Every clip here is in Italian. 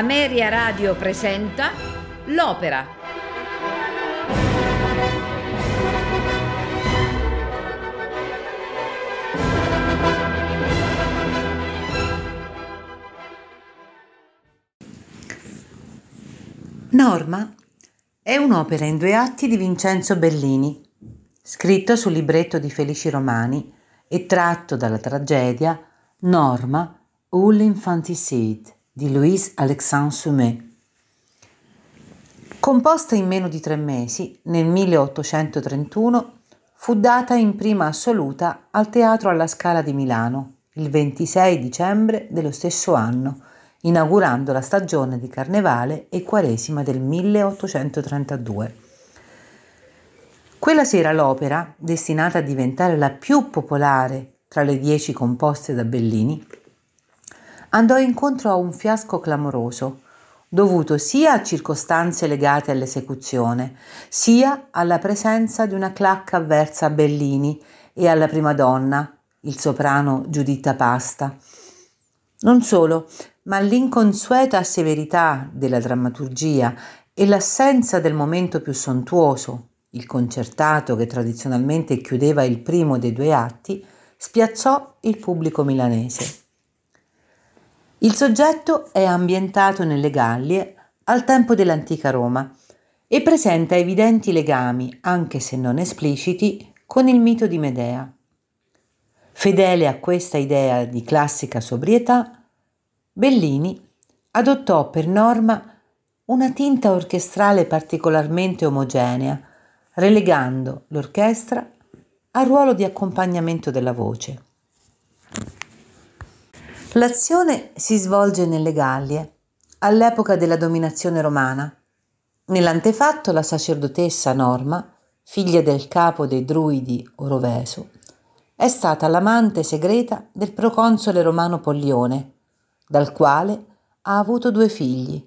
Ameria Radio presenta L'Opera. Norma è un'opera in due atti di Vincenzo Bellini, scritto sul libretto di Felici Romani e tratto dalla tragedia Norma ou l'infanticide di Louise Alexandre Sumet. Composta in meno di tre mesi, nel 1831, fu data in prima assoluta al Teatro alla Scala di Milano il 26 dicembre dello stesso anno, inaugurando la stagione di Carnevale e Quaresima del 1832. Quella sera l'opera, destinata a diventare la più popolare tra le dieci composte da Bellini, andò incontro a un fiasco clamoroso, dovuto sia a circostanze legate all'esecuzione, sia alla presenza di una clacca avversa a Bellini e alla prima donna, il soprano Giuditta Pasta. Non solo, ma l'inconsueta severità della drammaturgia e l'assenza del momento più sontuoso, il concertato che tradizionalmente chiudeva il primo dei due atti, spiazzò il pubblico milanese. Il soggetto è ambientato nelle Gallie al tempo dell'antica Roma e presenta evidenti legami, anche se non espliciti, con il mito di Medea. Fedele a questa idea di classica sobrietà, Bellini adottò per norma una tinta orchestrale particolarmente omogenea, relegando l'orchestra al ruolo di accompagnamento della voce. L'azione si svolge nelle Gallie, all'epoca della dominazione romana. Nell'antefatto la sacerdotessa Norma, figlia del capo dei druidi Oroveso, è stata l'amante segreta del proconsole romano Pollione, dal quale ha avuto due figli,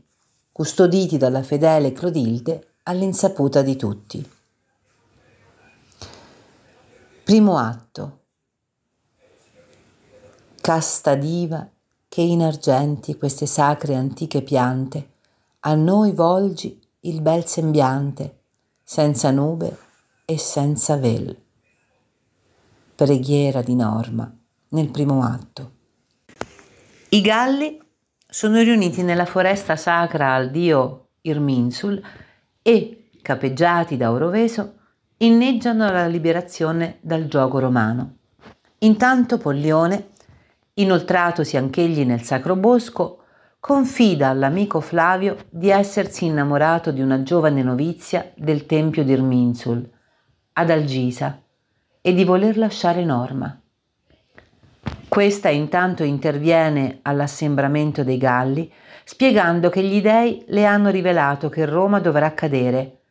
custoditi dalla fedele Clotilde all'insaputa di tutti. Primo atto. Casta diva che in argenti queste sacre antiche piante, a noi volgi il bel sembiante, senza nube e senza vel. Preghiera di Norma nel primo atto. I galli sono riuniti nella foresta sacra al dio Irminsul e, capeggiati da Oroveso, inneggiano la liberazione dal gioco romano. Intanto Pollione, inoltratosi anch'egli nel sacro bosco, confida all'amico Flavio di essersi innamorato di una giovane novizia del tempio di Irminsul, Adalgisa, e di voler lasciare Norma. Questa intanto interviene all'assembramento dei Galli, spiegando che gli dei le hanno rivelato che Roma dovrà cadere,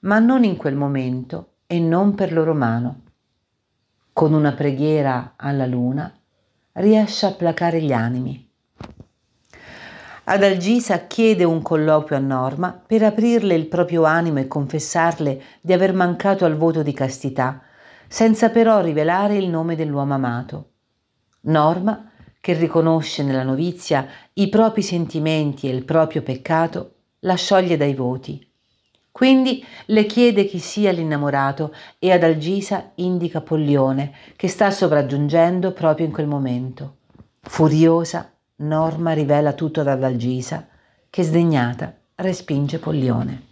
ma non in quel momento e non per loro mano. Con una preghiera alla luna riesce a placare gli animi. Adalgisa chiede un colloquio a Norma per aprirle il proprio animo e confessarle di aver mancato al voto di castità, senza però rivelare il nome dell'uomo amato. Norma, che riconosce nella novizia i propri sentimenti e il proprio peccato, la scioglie dai voti quindi le chiede chi sia l'innamorato e ad Algisa indica Pollione, che sta sopraggiungendo proprio in quel momento. Furiosa, Norma rivela tutto ad Algisa, che sdegnata respinge Pollione.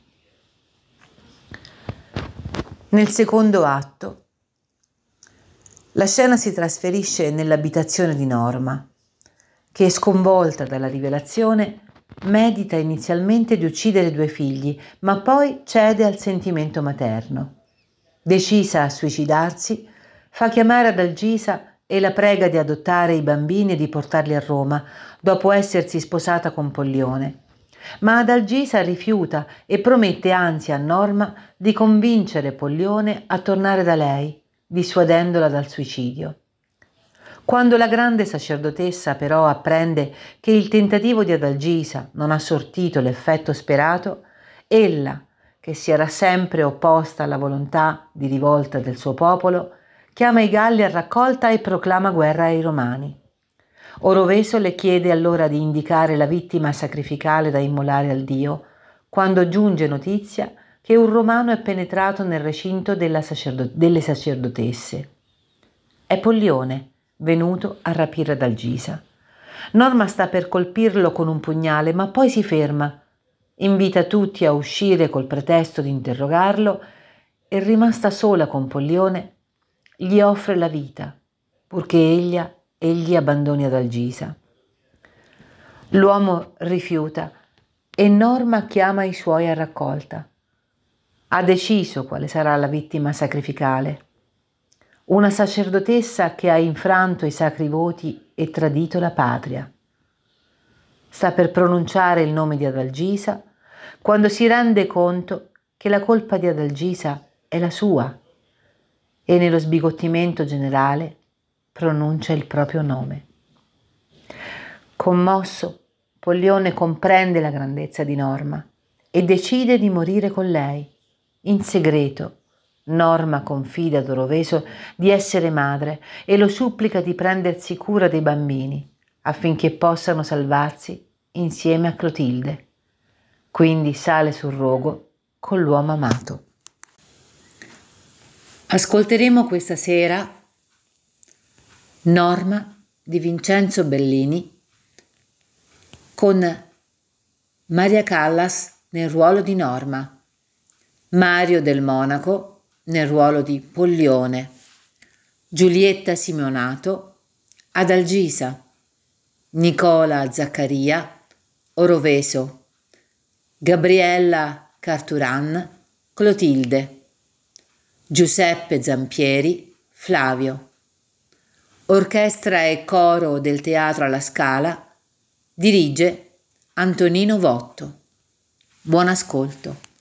Nel secondo atto, la scena si trasferisce nell'abitazione di Norma, che, sconvolta dalla rivelazione, Medita inizialmente di uccidere due figli, ma poi cede al sentimento materno. Decisa a suicidarsi, fa chiamare ad Algisa e la prega di adottare i bambini e di portarli a Roma, dopo essersi sposata con Pollione. Ma Adalgisa rifiuta e promette anzi a Norma di convincere Pollione a tornare da lei, dissuadendola dal suicidio. Quando la grande sacerdotessa però apprende che il tentativo di Adalgisa non ha sortito l'effetto sperato, ella, che si era sempre opposta alla volontà di rivolta del suo popolo, chiama i Galli a raccolta e proclama guerra ai Romani. Oroveso le chiede allora di indicare la vittima sacrificale da immolare al dio, quando giunge notizia che un romano è penetrato nel recinto sacerdo- delle sacerdotesse. È Pollione, venuto a rapire Dalgisa. Norma sta per colpirlo con un pugnale, ma poi si ferma, invita tutti a uscire col pretesto di interrogarlo e rimasta sola con Pollione, gli offre la vita, purché egli, egli abbandoni Adalgisa. L'uomo rifiuta e Norma chiama i suoi a raccolta. Ha deciso quale sarà la vittima sacrificale. Una sacerdotessa che ha infranto i sacri voti e tradito la patria. Sta per pronunciare il nome di Adalgisa quando si rende conto che la colpa di Adalgisa è la sua e nello sbigottimento generale pronuncia il proprio nome. Commosso, Pollione comprende la grandezza di Norma e decide di morire con lei. In segreto, Norma confida a Doroveso di essere madre e lo supplica di prendersi cura dei bambini affinché possano salvarsi insieme a Clotilde. Quindi sale sul rogo con l'uomo amato. Ascolteremo questa sera Norma di Vincenzo Bellini con Maria Callas nel ruolo di Norma, Mario del Monaco nel ruolo di Pollione, Giulietta Simonato Adalgisa, Nicola Zaccaria Oroveso, Gabriella Carturan Clotilde, Giuseppe Zampieri Flavio. Orchestra e coro del Teatro alla Scala Dirige Antonino Votto. Buon ascolto.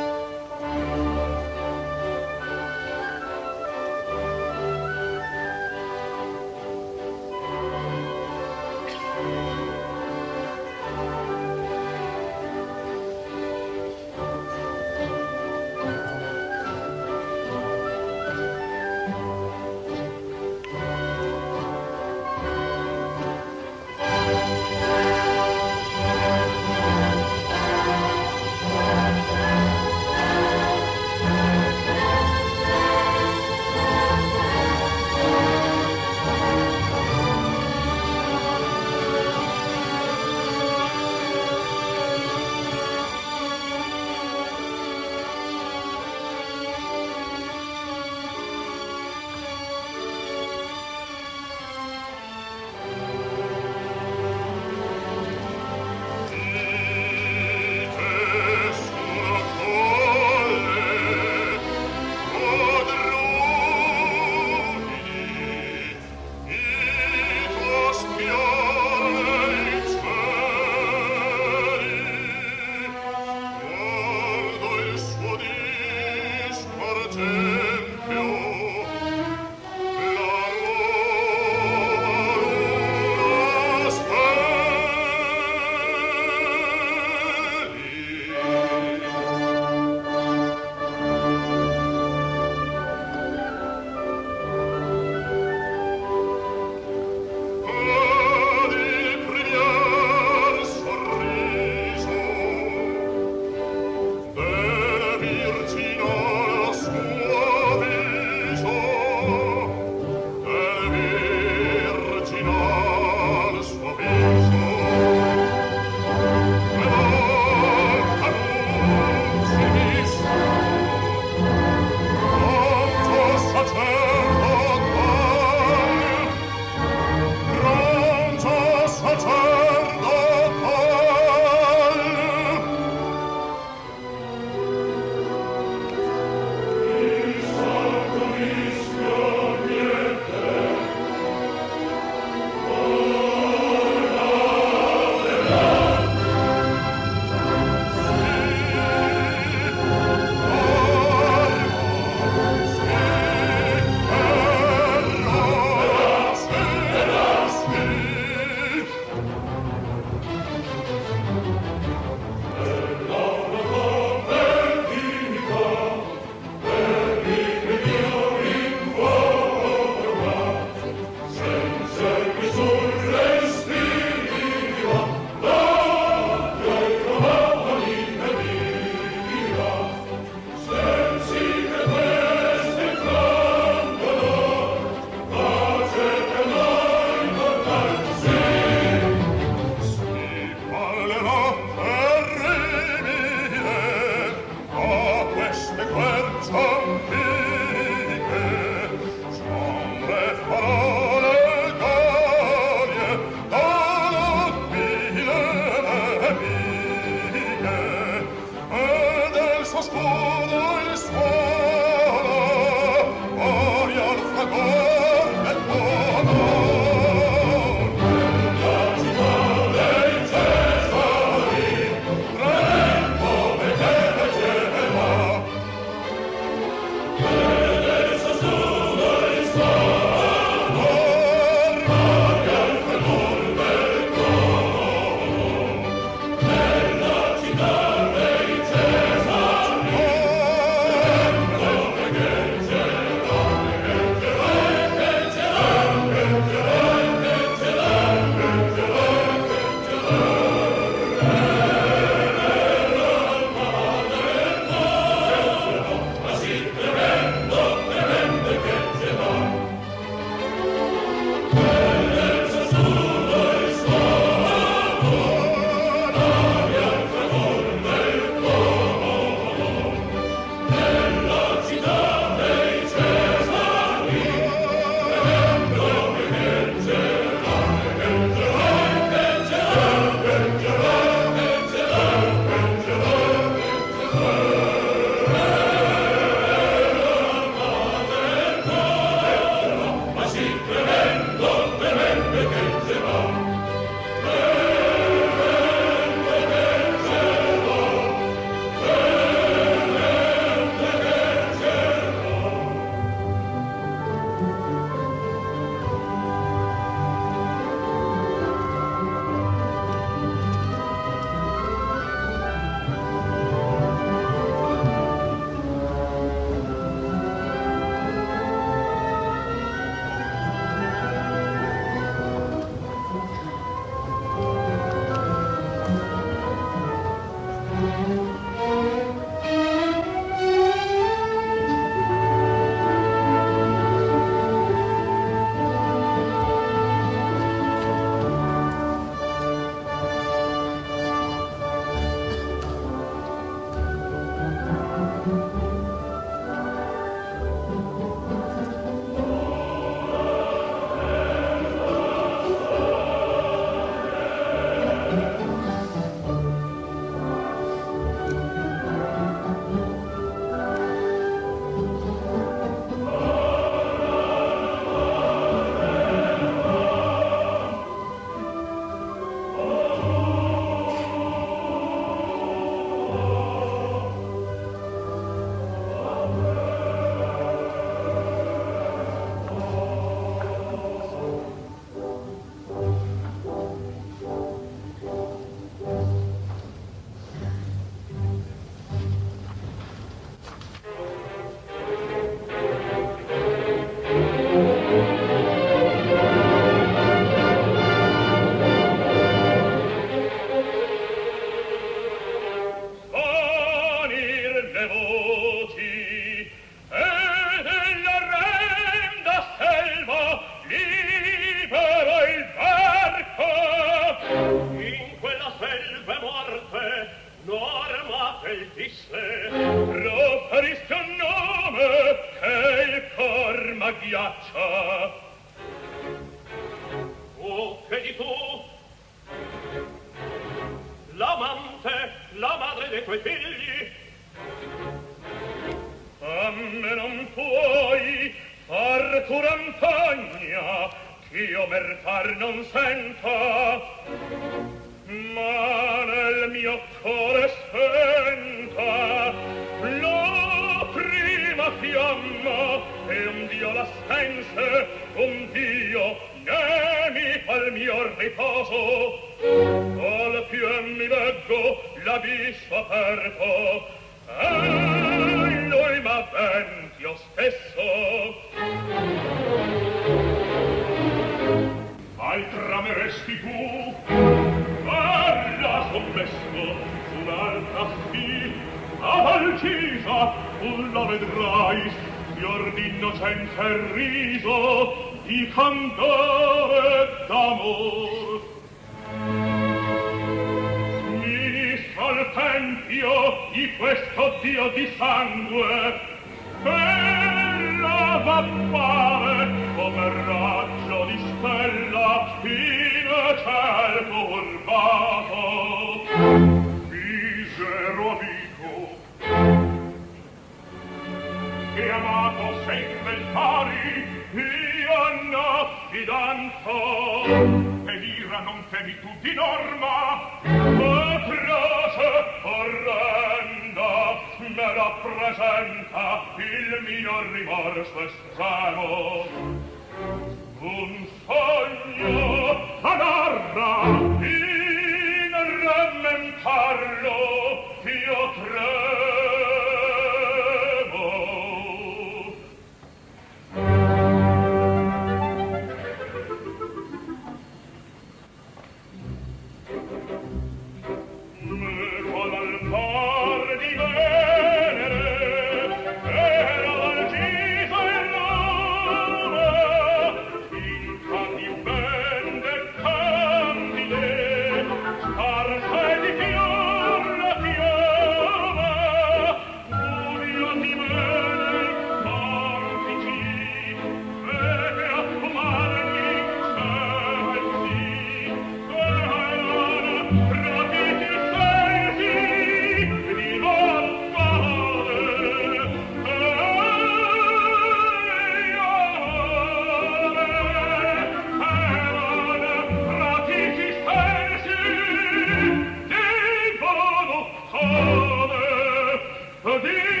Hode,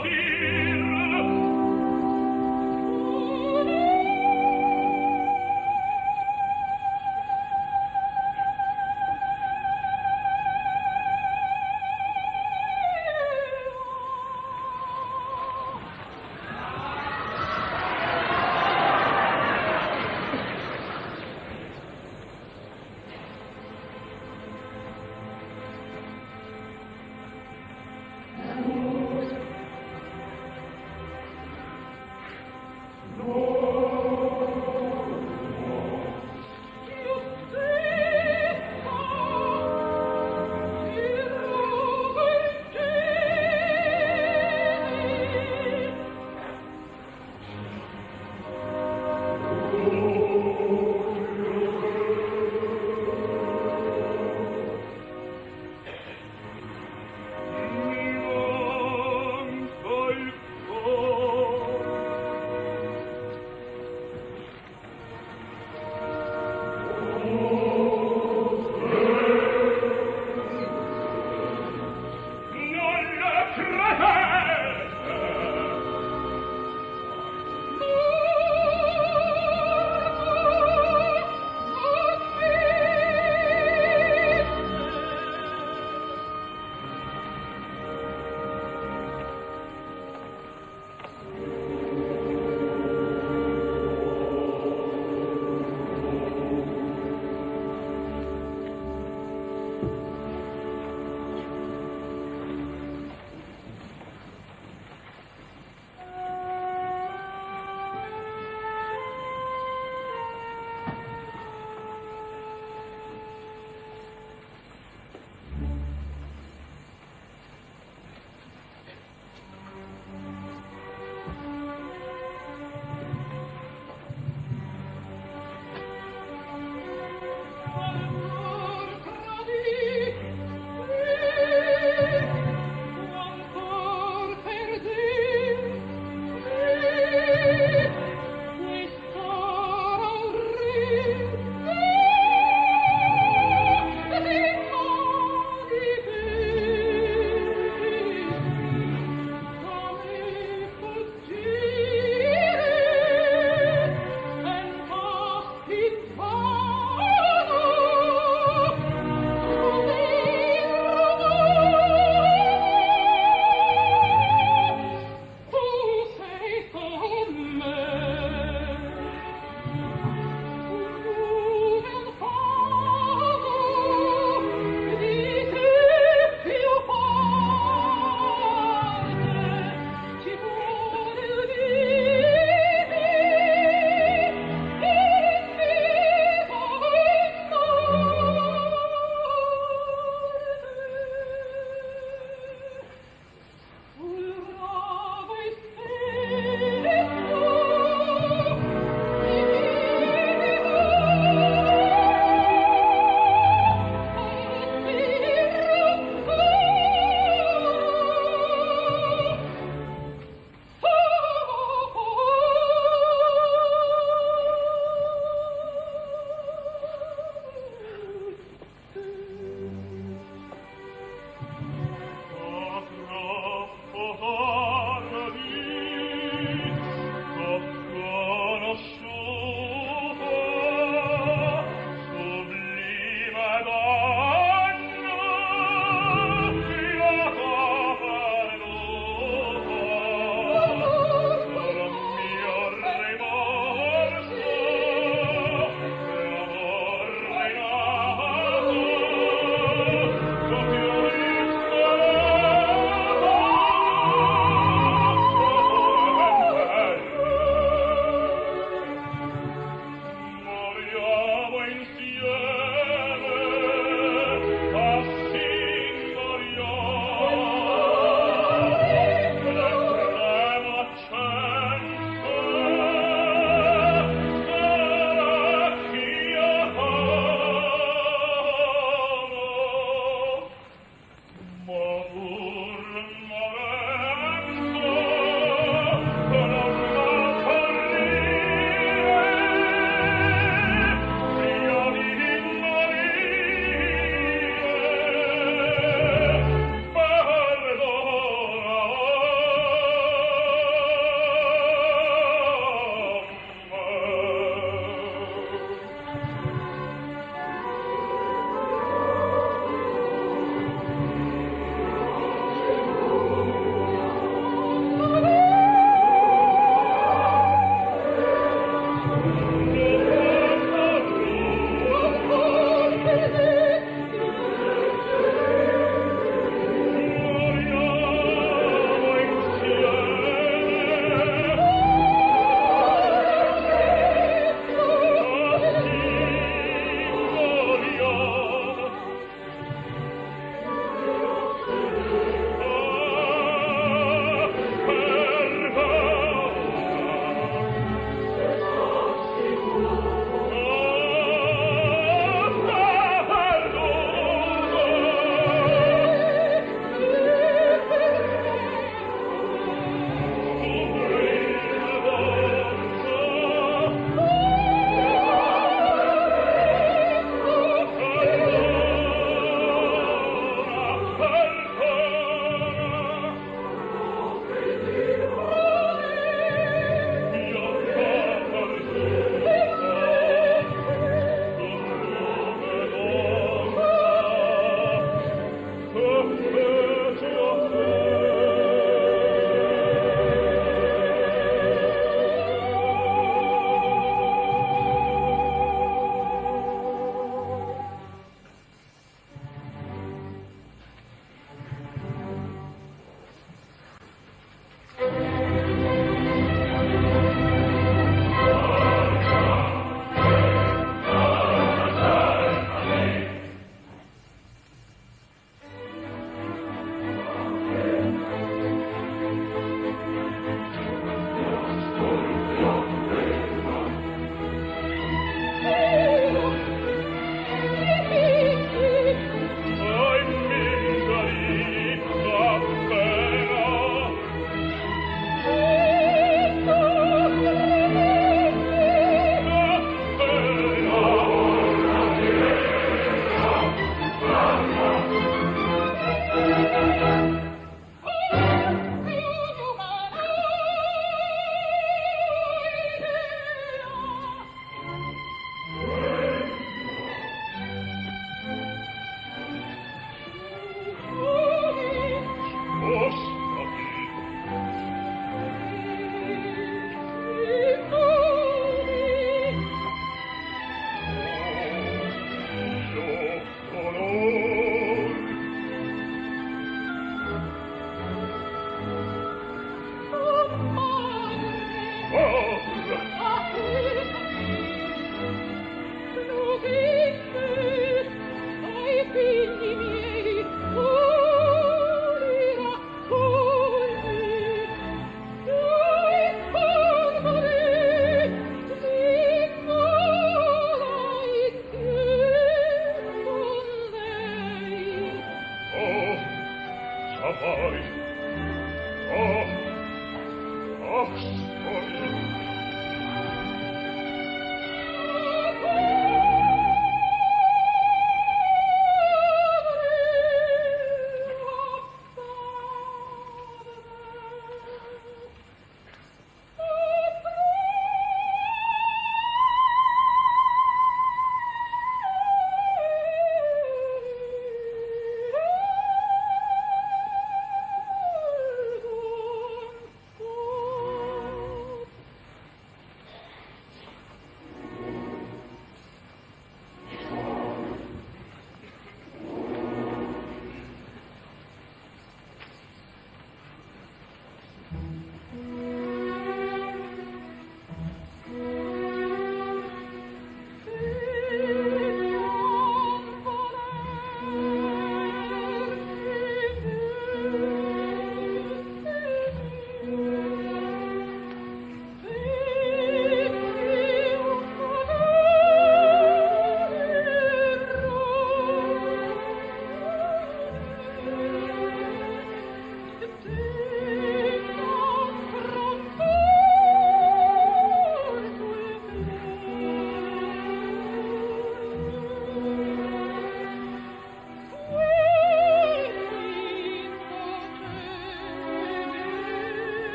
vita